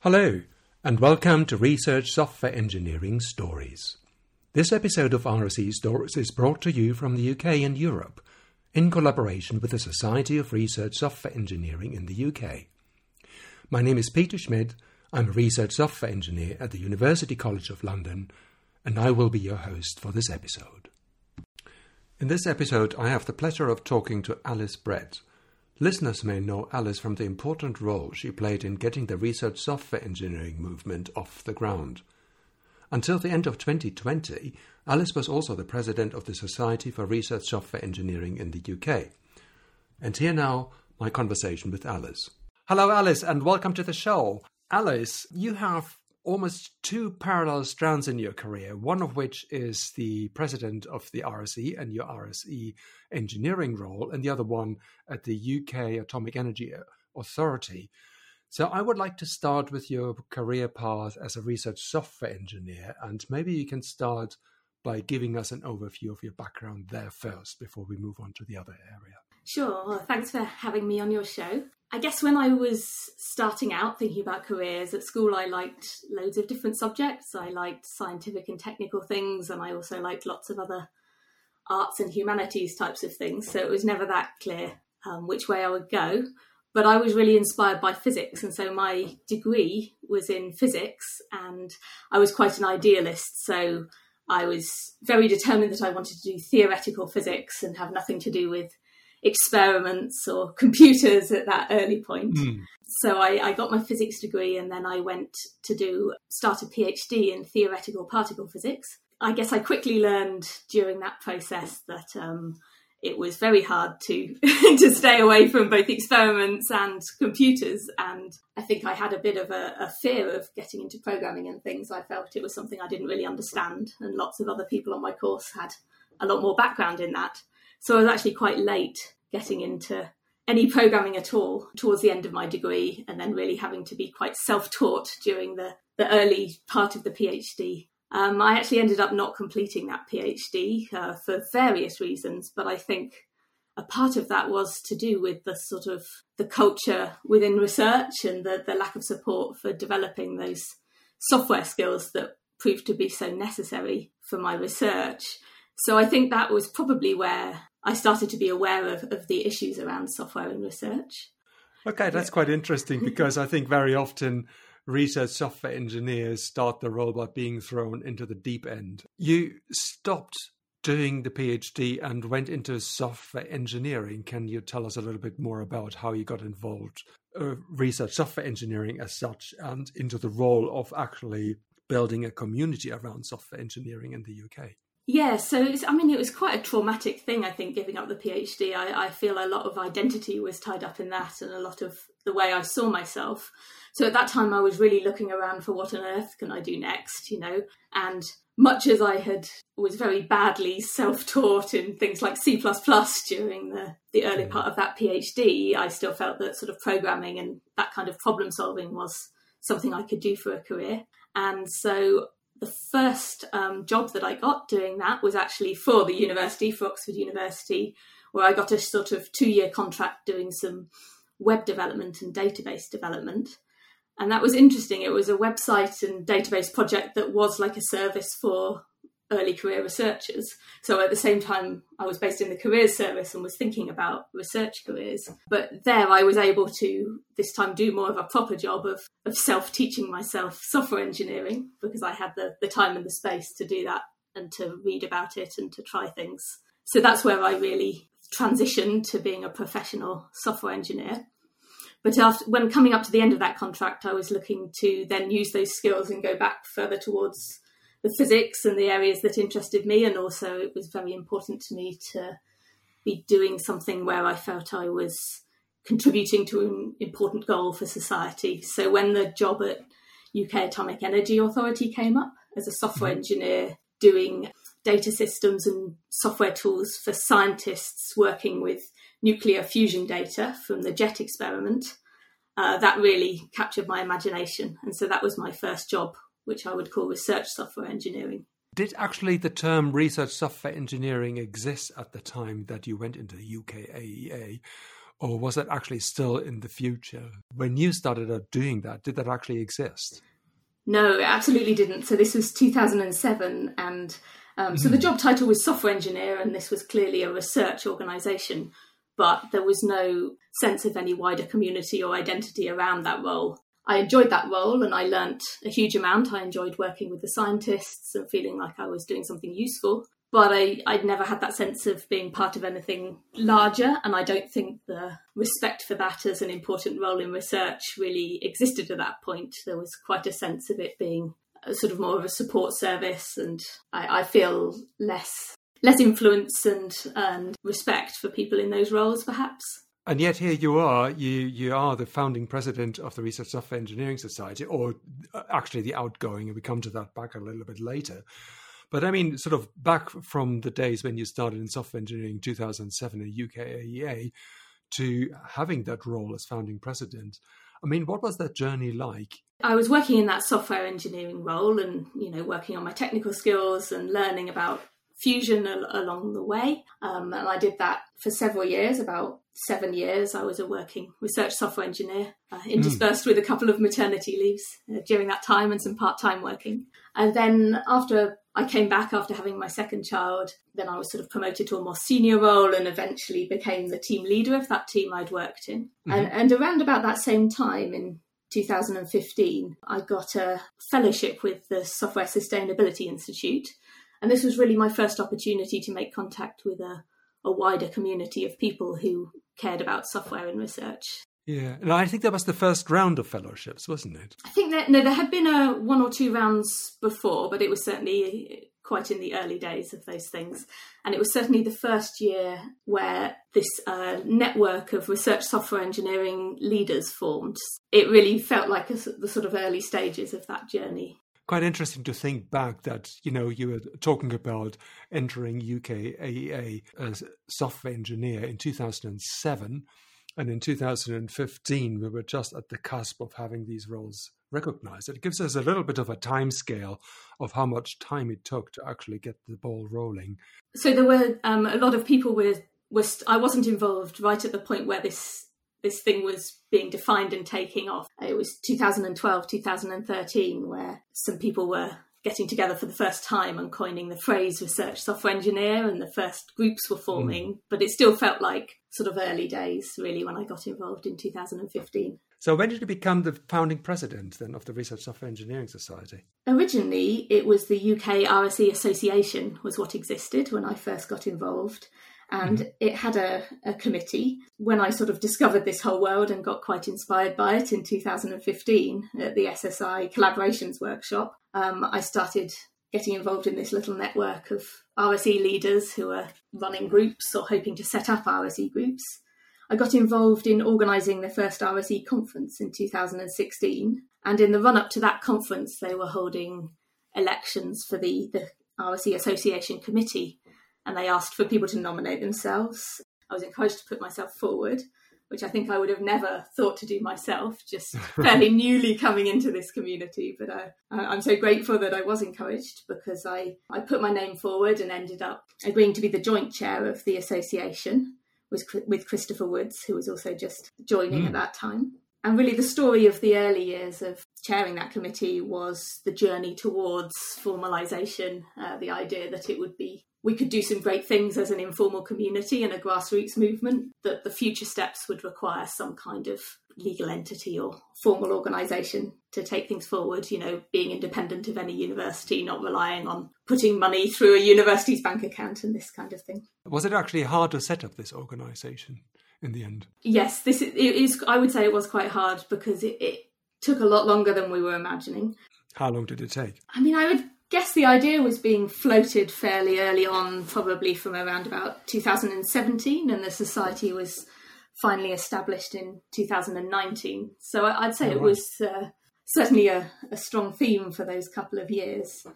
Hello, and welcome to Research Software Engineering Stories. This episode of RSE Stories is brought to you from the UK and Europe in collaboration with the Society of Research Software Engineering in the UK. My name is Peter Schmidt. I'm a research software engineer at the University College of London, and I will be your host for this episode. In this episode, I have the pleasure of talking to Alys Brett. Listeners may know Alys from the important role she played in getting the research software engineering movement off the ground. Until the end of 2020, Alys was also the president of the Society for Research Software Engineering in the UK. And here now, my conversation with Alys. Hello, Alys, and welcome to the show. Alys, you have almost two parallel strands in your career, one of which is the president of the RSE and your RSE engineering role, and the other one at the UK Atomic Energy Authority. So I would like to start with your career path as a research software engineer, and maybe you can start by giving us an overview of your background there first before we move on to the other area. Sure. Thanks for having me on your show. I guess when I was starting out thinking about careers at school, I liked loads of different subjects. I liked scientific and technical things, and I also liked lots of other arts and humanities types of things. So it was never that clear um, which way I would go. But I was really inspired by physics, and so my degree was in physics, and I was quite an idealist. So I was very determined that I wanted to do theoretical physics and have nothing to do with experiments or computers at that early point. Mm. So I, I, got my physics degree and then I went to do start a PhD in theoretical particle physics. I guess I quickly learned during that process that um, it was very hard to to stay away from both experiments and computers, and I think I had a bit of a, a fear of getting into programming and things. I felt it was something I didn't really understand, and lots of other people on my course had a lot more background in that. So I was actually quite late getting into any programming at all towards the end of my degree, and then really having to be quite self taught during the, the early part of the PhD. Um, I actually ended up not completing that PhD uh, for various reasons, but I think a part of that was to do with the sort of the culture within research and the, the lack of support for developing those software skills that proved to be so necessary for my research. So I think that was probably where I started to be aware of, of the issues around software and research. Okay, that's quite interesting because I think very often research software engineers start the role by being thrown into the deep end. You stopped doing the PhD and went into software engineering. Can you tell us a little bit more about how you got involved, uh, research software engineering as such, and into the role of actually building a community around software engineering in the UK? Yeah, so I mean, it was quite a traumatic thing, I think, giving up the PhD. I, I, feel a lot of identity was tied up in that and a lot of the way I saw myself. So at that time, I was really looking around for what on earth can I do next, you know? And much as I had was very badly self-taught in things like C++ during the, the early mm. part of that PhD, I still felt that sort of programming and that kind of problem solving was something I could do for a career. And so the first um, job that I got doing that was actually for the university, for Oxford University, where I got a sort of two year contract doing some web development and database development. And that was interesting. It was a website and database project that was like a service for early career researchers. So at the same time, I was based in the careers service and was thinking about research careers. But there I was able to this time do more of a proper job of, of self teaching myself software engineering because I had the, the time and the space to do that and to read about it and to try things. So that's where I really transitioned to being a professional software engineer. But after, when coming up to the end of that contract, I was looking to then use those skills and go back further towards the physics and the areas that interested me. And also, it was very important to me to be doing something where I felt I was contributing to an important goal for society. So, when the job at UK Atomic Energy Authority came up as a software mm-hmm. engineer doing data systems and software tools for scientists working with nuclear fusion data from the JET experiment, uh, that really captured my imagination. And so that was my first job which I would call research software engineering. Did actually the term research software engineering exist at the time that you went into the UK AEA? or was that actually still in the future? When you started out doing that, did that actually exist? No, it absolutely didn't. So this was 2007, and um, so the hmm. job title was software engineer, and this was clearly a research organisation, but there was no sense of any wider community or identity around that role. I enjoyed that role and I learnt a huge amount. I enjoyed working with the scientists and feeling like I was doing something useful but I, I'd never had that sense of being part of anything larger. And I don't think the respect for that as an important role in research really existed at that point. There was quite a sense of it being sort of more of a support service, and I, I feel less less influence and and respect for people in those roles, perhaps. And yet here you are, you you are the founding president of the Research Software Engineering Society, or uh, actually the outgoing, and we come to that back a little bit later. But I mean, sort of back from the days when you started in software engineering in 2007 at UKAEA to having that role as founding president. I mean, what was that journey like? I was working in that software engineering role and, you know, working on my technical skills and learning about fusion al- along the way. Um, and I did that for several years, about seven years. I was a working research software engineer, uh, interspersed mm. with a couple of maternity leaves uh, during that time and some part time working. And then after I came back after having my second child. Then I was sort of promoted to a more senior role and eventually became the team leader of that team I'd worked in. Mm-hmm. And, and around about that same time in 2015, I got a fellowship with the Software Sustainability Institute. And this was really my first opportunity to make contact with a, a wider community of people who cared about software and research. Yeah, and I think that was the first round of fellowships, wasn't it? I think that no, there had been a one or two rounds before, but it was certainly quite in the early days of those things, and it was certainly the first year where this uh, network of research software engineering leaders formed. It really felt like a, the sort of early stages of that journey quite interesting to think back that you know you were talking about entering UK AEA as software engineer in 2007 and in 2015, we were just at the cusp of having these roles recognized. It gives us a little bit of a time scale of how much time it took to actually get the ball rolling. So there were um, a lot of people with. Was I wasn't involved right at the point where this this thing was being defined and taking off. It was 2012, 2013, where some people were getting together for the first time and coining the phrase research software engineer, and the first groups were forming. Mm. But it still felt like sort of early days, really, when I got involved in 2015. So, when did you become the founding president then of the Research Software Engineering Society? Originally, it was the UK RSE Association was what existed when I first got involved and mm-hmm. it had a, a, committee. When I sort of discovered this whole world and got quite inspired by it in 2015 at the SSI Collaborations Workshop, um, I started getting involved in this little network of RSE leaders who are running groups or hoping to set up RSE groups. I got involved in organising the first RSE conference in 2016, and in the run up to that conference, they were holding elections for the, the RSE Association Committee and they asked for people to nominate themselves. I was encouraged to put myself forward, which I think I would have never thought to do myself, just fairly newly coming into this community. But uh, I'm so grateful that I was encouraged because I, I put my name forward and ended up agreeing to be the joint chair of the association with, with Christopher Woods, who was also just joining mm. at that time. And really, the story of the early years of chairing that committee was the journey towards formalisation, uh, the idea that it would be we could do some great things as an informal community and a grassroots movement, that the future steps would require some kind of legal entity or formal organisation to take things forward, you know, being independent of any university, not relying on putting money through a university's bank account and this kind of thing. Was it actually hard to set up this organisation in the end? Yes, this is, I would say it was quite hard because it, it took a lot longer than we were imagining. How long did it take? I mean, I would guess the idea was being floated fairly early on, probably from around about 2017, and the society was finally established in 2019. So I'd say oh, it was uh, certainly a, a, strong theme for those couple of years.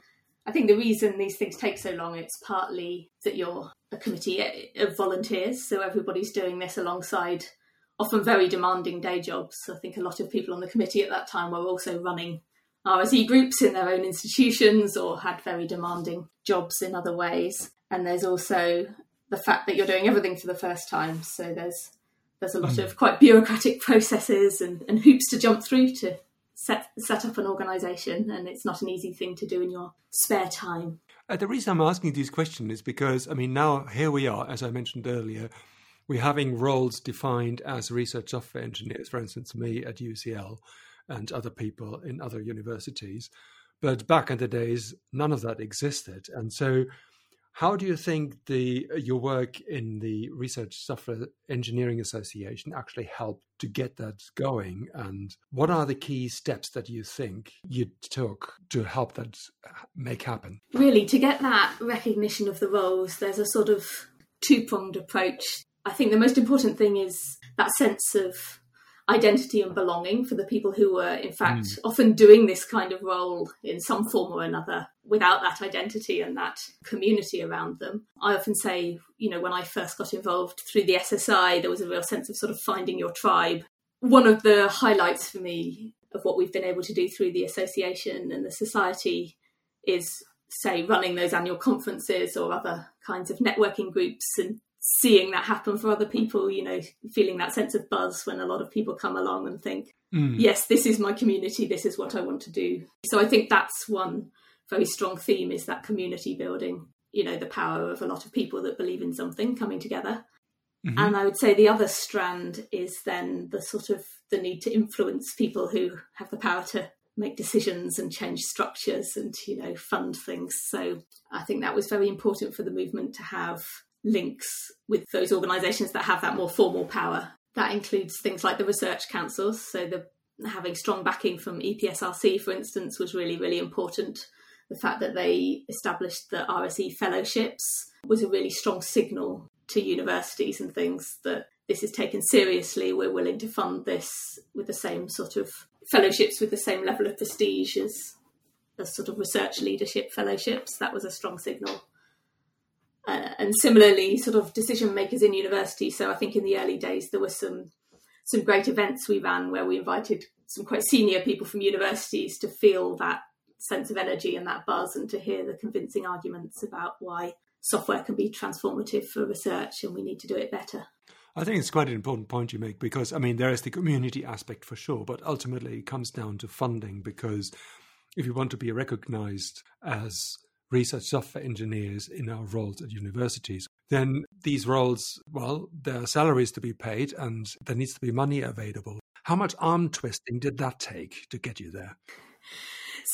I think the reason these things take so long, it's partly that you're a committee of volunteers, so everybody's doing this alongside often very demanding day jobs. I think a lot of people on the committee at that time were also running RSE groups in their own institutions or had very demanding jobs in other ways. And there's also the fact that you're doing everything for the first time. So there's there's a lot mm. of quite bureaucratic processes and, and hoops to jump through to set set up an organisation, and it's not an easy thing to do in your spare time. Uh, the reason I'm asking these questions is because I mean now here we are, as I mentioned earlier, we're having roles defined as research software engineers. For instance, me at UCL and other people in other universities. But back in the days, none of that existed, and so how do you think the your work in the Research Software Engineering Association actually helped to get that going? And what are the key steps that you think you took to help that make happen? Really, to get that recognition of the roles, there's a sort of two pronged approach. I think the most important thing is that sense of identity and belonging for the people who were, in fact, mm. often doing this kind of role in some form or another without that identity and that community around them. I often say, you know, when I first got involved through the SSI, there was a real sense of sort of finding your tribe. One of the highlights for me of what we've been able to do through the association and the society is say running those annual conferences or other kinds of networking groups and seeing that happen for other people, you know, feeling that sense of buzz when a lot of people come along and think, mm. yes, this is my community, this is what I want to do. So I think that's one very strong theme is that community building, you know, the power of a lot of people that believe in something coming together. Mm-hmm. And I would say the other strand is then the sort of the need to influence people who have the power to make decisions and change structures and you know fund things so i think that was very important for the movement to have links with those organisations that have that more formal power. That includes things like the research councils. So the having strong backing from EPSRC, for instance, was really, really important. The fact that they established the RSE fellowships was a really strong signal to universities and things that this is taken seriously. We're willing to fund this with the same sort of fellowships with the same level of prestige as, as sort of research leadership fellowships. That was a strong signal uh, and similarly, sort of decision makers in university. So I think in the early days there were some some great events we ran where we invited some quite senior people from universities to feel that sense of energy and that buzz, and to hear the convincing arguments about why software can be transformative for research and we need to do it better. I think it's quite an important point you make because, I mean, there is the community aspect for sure, but ultimately it comes down to funding because if you want to be recognized as research software engineers in our roles at universities, then these roles, well, there are salaries to be paid and there needs to be money available. How much arm twisting did that take to get you there?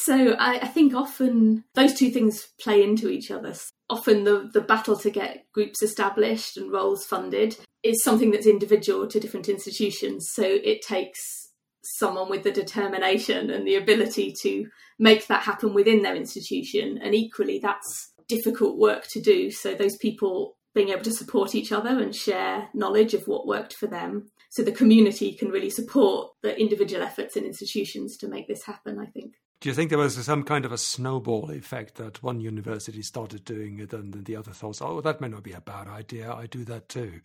So I, I, think often those two things play into each other. Often the, the battle to get groups established and roles funded is something that's individual to different institutions. So it takes someone with the determination and the ability to make that happen within their institution. And equally, that's difficult work to do. So, those people being able to support each other and share knowledge of what worked for them. So, the community can really support the individual efforts in institutions to make this happen, I think. Do you think there was some kind of a snowball effect that one university started doing it and then the other thought, oh, that may not be a bad idea, I do that too?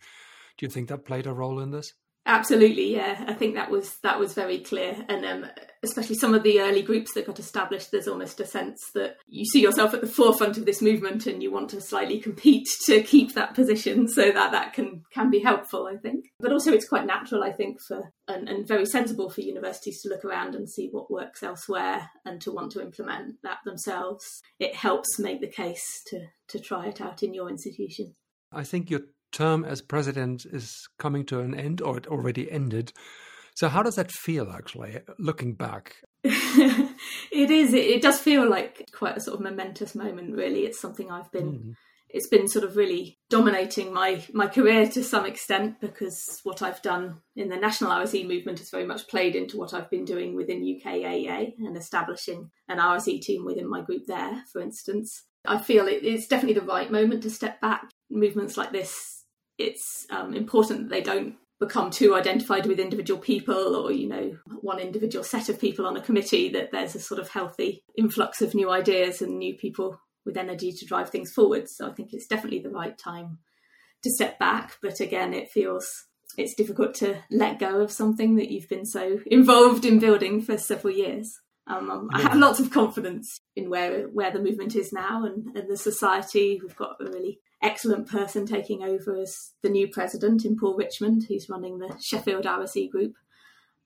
Do you think that played a role in this? Absolutely, yeah. I think that was that was very clear, and um, especially some of the early groups that got established. There's almost a sense that you see yourself at the forefront of this movement, and you want to slightly compete to keep that position, so that that can can be helpful. I think, but also it's quite natural, I think, for and, and very sensible for universities to look around and see what works elsewhere, and to want to implement that themselves. It helps make the case to to try it out in your institution. I think you're term as president is coming to an end or it already ended. So, how does that feel actually, looking back? it is. It, it, does feel like quite a sort of momentous moment, really. It's something I've been. Mm. It's been sort of really dominating my my career to some extent because what I've done in the national RSE movement has very much played into what I've been doing within UKAEA and establishing an RSE team within my group there, for instance. I feel it, it's definitely the right moment to step back. Movements like this it's um, important that they don't become too identified with individual people or you know one individual set of people on a committee that there's a sort of healthy influx of new ideas and new people with energy to drive things forward. So i think it's definitely the right time to step back. But again it feels it's difficult to let go of something that you've been so involved in building for several years. Um, um I have lots of confidence in where where the movement is now and, and the society. We've got a really excellent person taking over as the new president in Paul Richmond, who's running the Sheffield RSE group.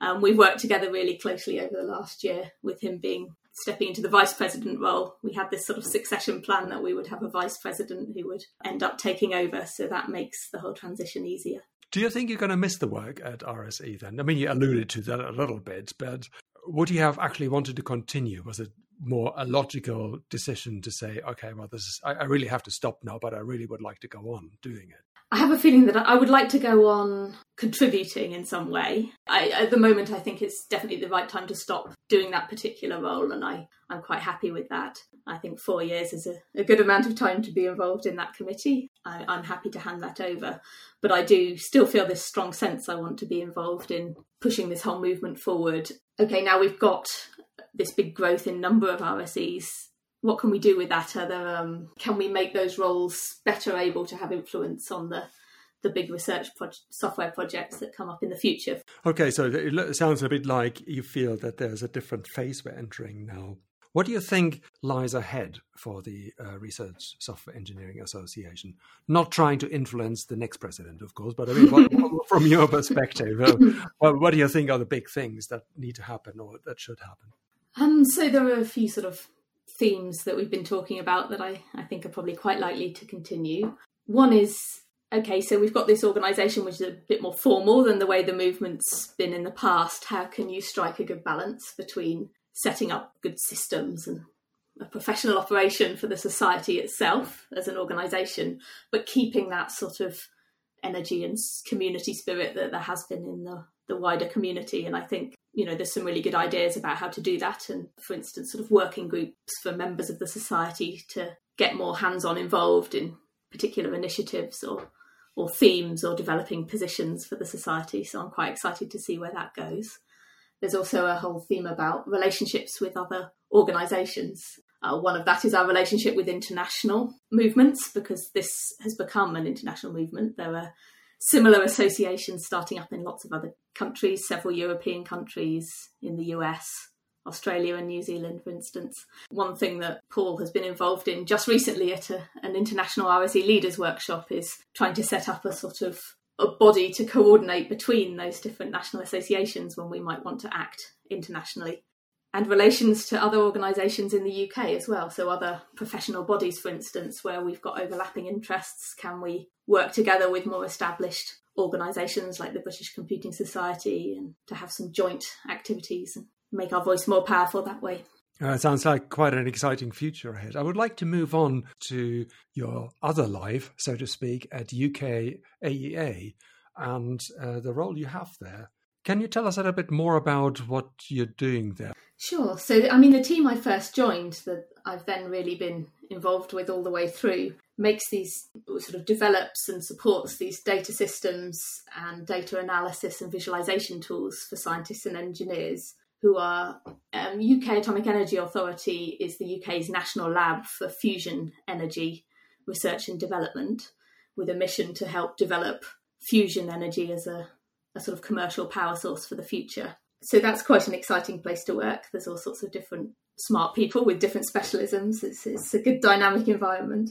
Um, we've worked together really closely over the last year with him being stepping into the vice president role. We had this sort of succession plan that we would have a vice president who would end up taking over, so that makes the whole transition easier. Do you think you're going to miss the work at RSE then? I mean, you alluded to that a little bit, but would you have actually wanted to continue? Was it more a logical decision to say, okay, well, this is, I, I really have to stop now, but I really would like to go on doing it? I have a feeling that I would like to go on contributing in some way. I, at the moment, I think it's definitely the right time to stop doing that particular role, and I, I'm quite happy with that. I think four years is a, a good amount of time to be involved in that committee. I, I'm happy to hand that over, but I do still feel this strong sense I want to be involved in pushing this whole movement forward. Okay, now we've got this big growth in number of RSEs what can we do with that? Are there, um, can we make those roles better able to have influence on the the big research pro- software projects that come up in the future? Okay, so it sounds a bit like you feel that there's a different phase we're entering now. What do you think lies ahead for the uh, Research Software Engineering Association? Not trying to influence the next president, of course, but I mean, what, from your perspective, uh, what do you think are the big things that need to happen or that should happen? Um, so there are a few sort of themes that we've been talking about that I, I think are probably quite likely to continue. One is okay, so we've got this organisation which is a bit more formal than the way the movement's been in the past. How can you strike a good balance between setting up good systems and a professional operation for the society itself as an organisation, but keeping that sort of energy and community spirit that there has been in the, the wider community? And I think you know, there's some really good ideas about how to do that. And for instance, sort of working groups for members of the society to get more hands-on involved in particular initiatives or or themes or developing positions for the society. So I'm quite excited to see where that goes. There's also a whole theme about relationships with other organisations. Uh, one of that is our relationship with international movements, because this has become an international movement. There are similar associations starting up in lots of other countries, several European countries, in the US, Australia, and New Zealand, for instance. One thing that Paul has been involved in just recently at a, an international RSE leaders workshop is trying to set up a sort of a body to coordinate between those different national associations when we might want to act internationally and relations to other organisations in the UK as well. So, other professional bodies, for instance, where we've got overlapping interests, can we work together with more established organisations like the British Computing Society and to have some joint activities and make our voice more powerful that way? Uh, it sounds like quite an exciting future ahead. I would like to move on to your other life, so to speak, at UK AEA and uh, the role you have there. Can you tell us a little bit more about what you're doing there? Sure. So, I mean, the team I first joined, that I've then really been involved with all the way through, makes these sort of develops and supports these data systems and data analysis and visualization tools for scientists and engineers who are um, UK Atomic Energy Authority is the UK's national lab for fusion energy research and development with a mission to help develop fusion energy as a a sort of commercial power source for the future. So that's quite an exciting place to work. There's all sorts of different smart people with different specialisms. It's, it's a good dynamic environment.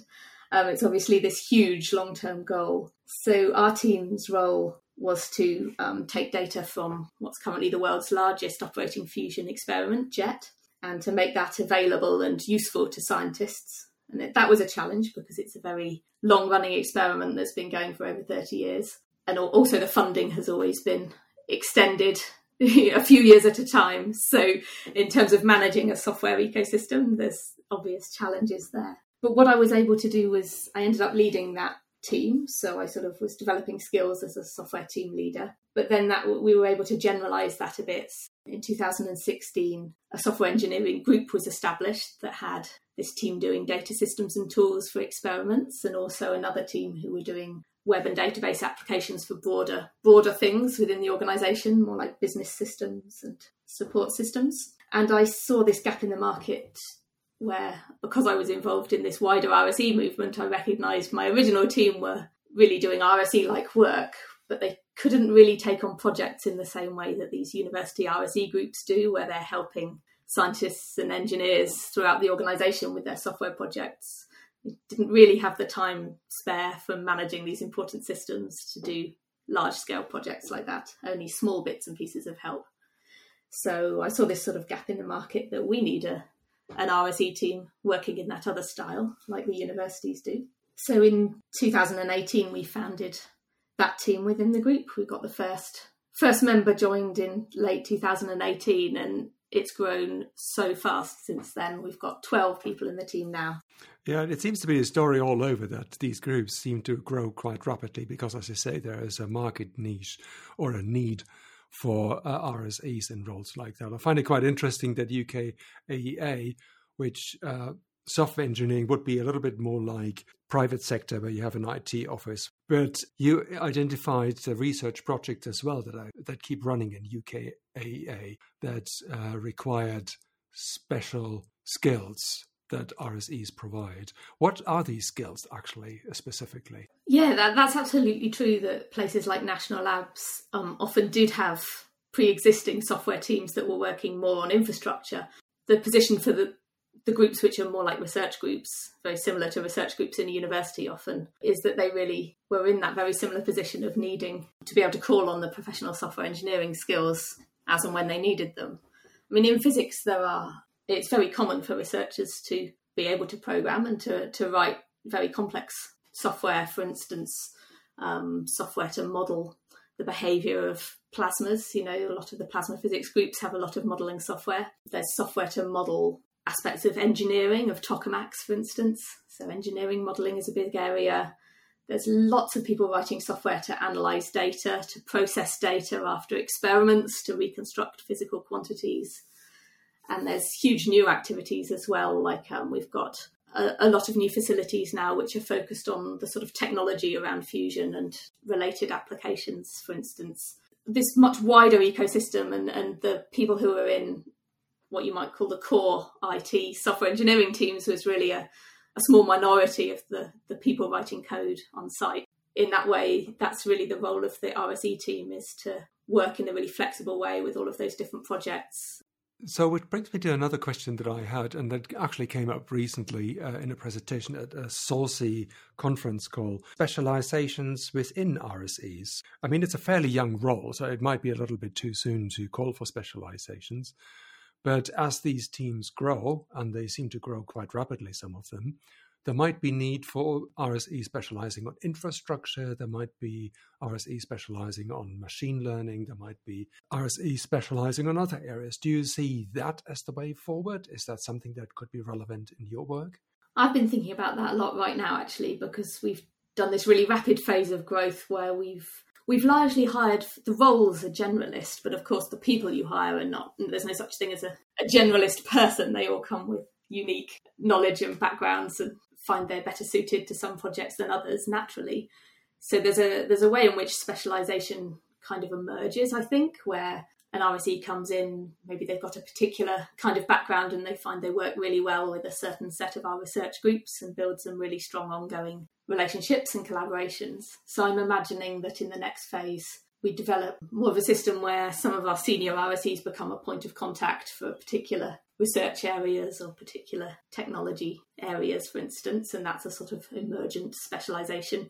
Um, it's obviously this huge long term goal. So our team's role was to um, take data from what's currently the world's largest operating fusion experiment, JET, and to make that available and useful to scientists. And it, that was a challenge because it's a very long running experiment that's been going for over 30 years and also the funding has always been extended a few years at a time. So, in terms of managing a software ecosystem, there's obvious challenges there. But what I was able to do was I ended up leading that team. So I sort of was developing skills as a software team leader. But then that we were able to generalize that a bit. In 2016, a software engineering group was established that had this team doing data systems and tools for experiments, and also another team who were doing web and database applications for broader broader things within the organization more like business systems and support systems. And i saw this gap in the market where because i was involved in this wider rse movement i recognized my original team were really doing rse like work but they couldn't really take on projects in the same way that these university rse groups do where they're helping scientists and engineers throughout the organization with their software projects didn't really have the time spare for managing these important systems to do large scale projects like that, only small bits and pieces of help. So I saw this sort of gap in the market that we need a, an RSE team working in that other style, like the universities do. So in 2018, we founded that team within the group. We got the first first member joined in late 2018, and it's grown so fast since then. We've got 12 people in the team now. Yeah, it seems to be a story all over that these groups seem to grow quite rapidly because, as you say, there is a market niche or a need for uh, RSEs in roles like that. I find it quite interesting that UK AEA, which uh, software engineering would be a little bit more like private sector where you have an IT office. But you identified the research projects as well that I, that keep running in UKAA that uh, required special skills that RSEs provide. What are these skills actually, specifically? Yeah, that, that's absolutely true that places like national labs um, often did have pre existing software teams that were working more on infrastructure. The position for the the groups which are more like research groups, very similar to research groups in a university often, is that they really were in that very similar position of needing to be able to call on the professional software engineering skills as and when they needed them. I mean, in physics, there are, it's very common for researchers to be able to program and to, to write very complex software, for instance, um, software to model the behavior of plasmas. You know, a lot of the plasma physics groups have a lot of modeling software. There's software to model aspects of engineering, of tokamaks, for instance. So, engineering modeling is a big area. There's lots of people writing software to analyze data, to process data after experiments, to reconstruct physical quantities. And there's huge new activities as well, like um, we've got a, a, lot of new facilities now which are focused on the sort of technology around fusion and related applications, for instance. This much wider ecosystem and, and the people who are in what you might call the core IT software engineering teams was really a, a small minority of the, the people writing code on site. In that way, that's really the role of the RSE team is to work in a really flexible way with all of those different projects. So it brings me to another question that I had, and that actually came up recently uh, in a presentation at a SORSE conference called Specializations Within RSEs. I mean, it's a fairly young role, so it might be a little bit too soon to call for specializations. But as these teams grow, and they seem to grow quite rapidly, some of them, there might be need for RSE specializing on infrastructure. There might be RSE specializing on machine learning. There might be RSE specializing on other areas. Do you see that as the way forward? Is that something that could be relevant in your work? I've been thinking about that a lot right now, actually, because we've done this really rapid phase of growth where we've we've largely hired the roles a generalist, but of course the people you hire are not. There's no such thing as a, a generalist person. They all come with unique knowledge and backgrounds and find they're better suited to some projects than others naturally. So there's a there's a way in which specialization kind of emerges, I think, where an RSE comes in, maybe they've got a particular kind of background and they find they work really well with a certain set of our research groups and build some really strong ongoing relationships and collaborations. So I'm imagining that in the next phase, we develop more of a system where some of our senior RSEs become a point of contact for particular research areas or particular technology areas, for instance, and that's a sort of emergent specialization.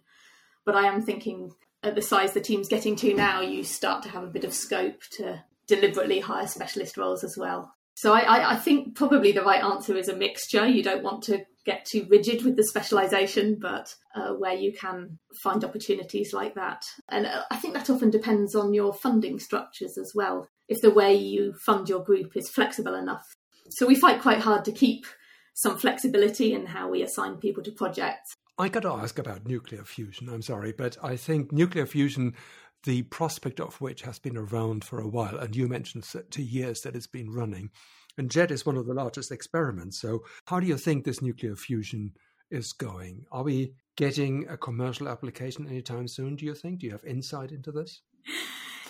But I am thinking at the size the team's getting to now, you start to have a bit of scope to deliberately hire specialist roles as well. So I, I, I think probably the right answer is a mixture. You don't want to get too rigid with the specialization, but uh, where you can find opportunities like that. And uh, I think that often depends on your funding structures as well. If the way you fund your group is flexible enough. So we fight quite hard to keep some flexibility in how we assign people to projects. I got to ask about nuclear fusion. I'm sorry, but I think nuclear fusion the prospect of which has been around for a while. And you mentioned two years that it's been running. And JET is one of the largest experiments. So, how do you think this nuclear fusion is going? Are we getting a commercial application anytime soon? Do you think? Do you have insight into this?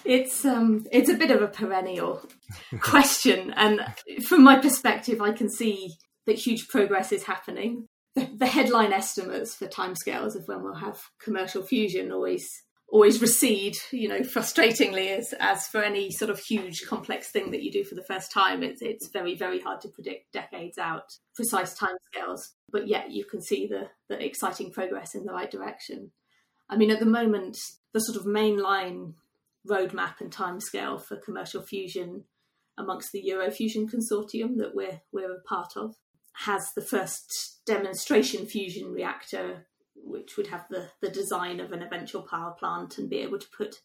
It's um, it's a bit of a perennial question, and from my perspective, I can see that huge progress is happening. The, the headline estimates for timescales of when we'll have commercial fusion always always recede, you know, frustratingly as as for any sort of huge complex thing that you do for the first time. It's it's very very hard to predict decades out precise timescales. But yet you can see the the exciting progress in the right direction. I mean, at the moment, the sort of mainline roadmap and timescale for commercial fusion amongst the Eurofusion consortium that we're we're a part of has the first demonstration fusion reactor which would have the, the design of an eventual power plant and be able to put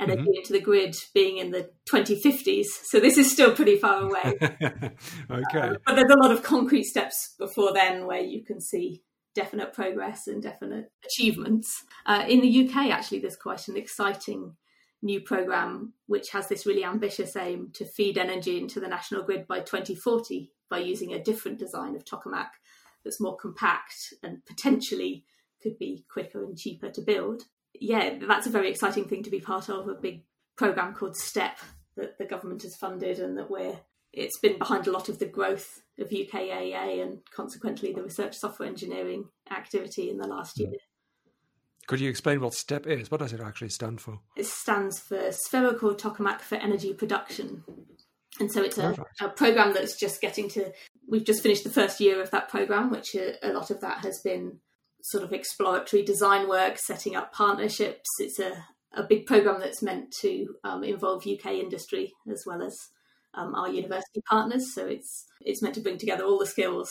energy mm-hmm. into the grid being in the 2050s. So this is still pretty far away. okay. Uh, but there's a lot of concrete steps before then where you can see definite progress and definite achievements. Uh, in the UK, actually, there's quite an exciting new program which has this really ambitious aim to feed energy into the national grid by 2040 by using a different design of tokamak that's more compact and potentially could be quicker and cheaper to build. Yeah, that's a very exciting thing to be part of, a big program called STEP that the government has funded and that we're it's been behind a lot of the growth of UKAA and consequently the research software engineering activity in the last year. Could you explain what STEP is? What does it actually stand for? It stands for Spherical Tokamak for Energy Production. And so it's a, a, program that's just getting to, we've just finished the first year of that program, which a, a lot of that has been sort of exploratory design work, setting up partnerships. It's a, a big program that's meant to um, involve UK industry as well as um, our university partners. So it's it's meant to bring together all the skills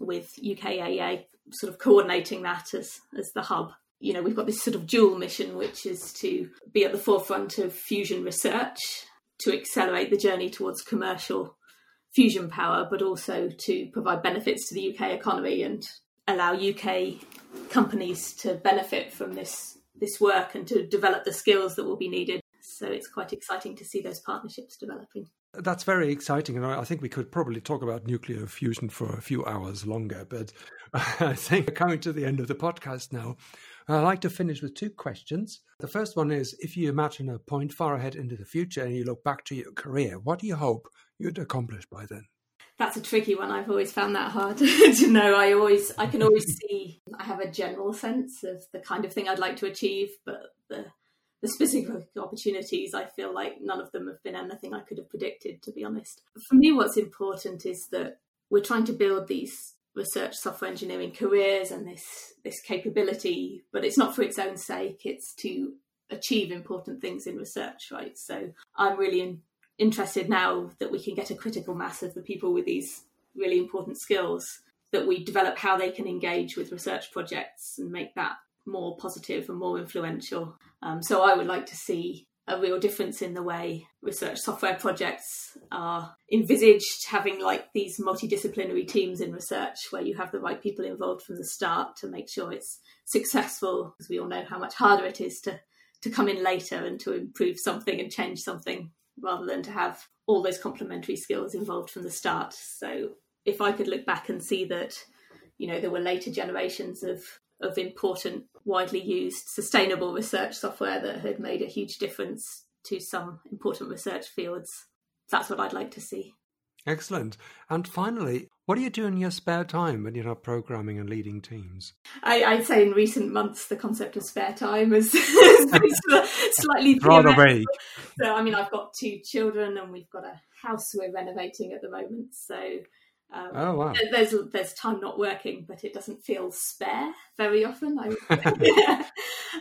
with UKAEA, sort of coordinating that as as the hub you know, we've got this sort of dual mission, which is to be at the forefront of fusion research, to accelerate the journey towards commercial fusion power, but also to provide benefits to the UK economy and allow UK companies to benefit from this this work and to develop the skills that will be needed. So it's quite exciting to see those partnerships developing. That's very exciting, and I think we could probably talk about nuclear fusion for a few hours longer. But I think we're coming to the end of the podcast now. I'd like to finish with two questions. The first one is if you imagine a point far ahead into the future and you look back to your career, what do you hope you'd accomplish by then? That's a tricky one. I've always found that hard to know. I always, I can always see. I have a general sense of the kind of thing I'd like to achieve, but the the specific opportunities, I feel like none of them have been anything I could have predicted. To be honest, for me, what's important is that we're trying to build these research software engineering careers and this this capability but it's not for its own sake it's to achieve important things in research right so i'm really in, interested now that we can get a critical mass of the people with these really important skills that we develop how they can engage with research projects and make that more positive and more influential. Um, so i would like to see a real difference in the way research software projects are envisaged having like these multidisciplinary teams in research where you have the right people involved from the start to make sure it's successful because we all know how much harder it is to to come in later and to improve something and change something rather than to have all those complementary skills involved from the start so if i could look back and see that you know there were later generations of of important, widely used, sustainable research software that had made a huge difference to some important research fields. That's what I'd like to see. Excellent. And finally, what do you do in your spare time when you're not programming and leading teams? I, would say in recent months the concept of spare time has, has slightly rather vague. So I mean, I've got two children and we've got a house we're renovating at the moment. So um, oh wow! There's there's time not working, but it doesn't feel spare very often.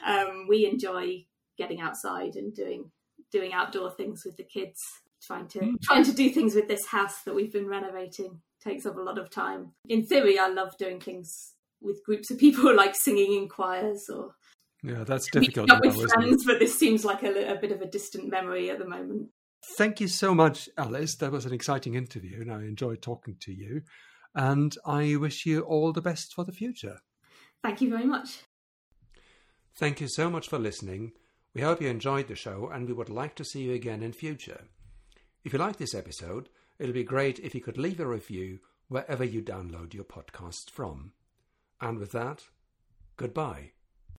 um, we enjoy getting outside and doing doing outdoor things with the kids. Trying to mm. trying to do things with this house that we've been renovating takes up a lot of time. In theory, I love doing things with groups of people, like singing in choirs or yeah, that's difficult. Up with friends, but this seems like a, a bit of a distant memory at the moment. Thank you so much, Alys. That was an exciting interview, and I enjoyed talking to you. And I wish you all the best for the future. Thank you very much. Thank you so much for listening. We hope you enjoyed the show, and we would like to see you again in future. If you like this episode, it'll be great if you could leave a review wherever you download your podcast from. And with that, goodbye.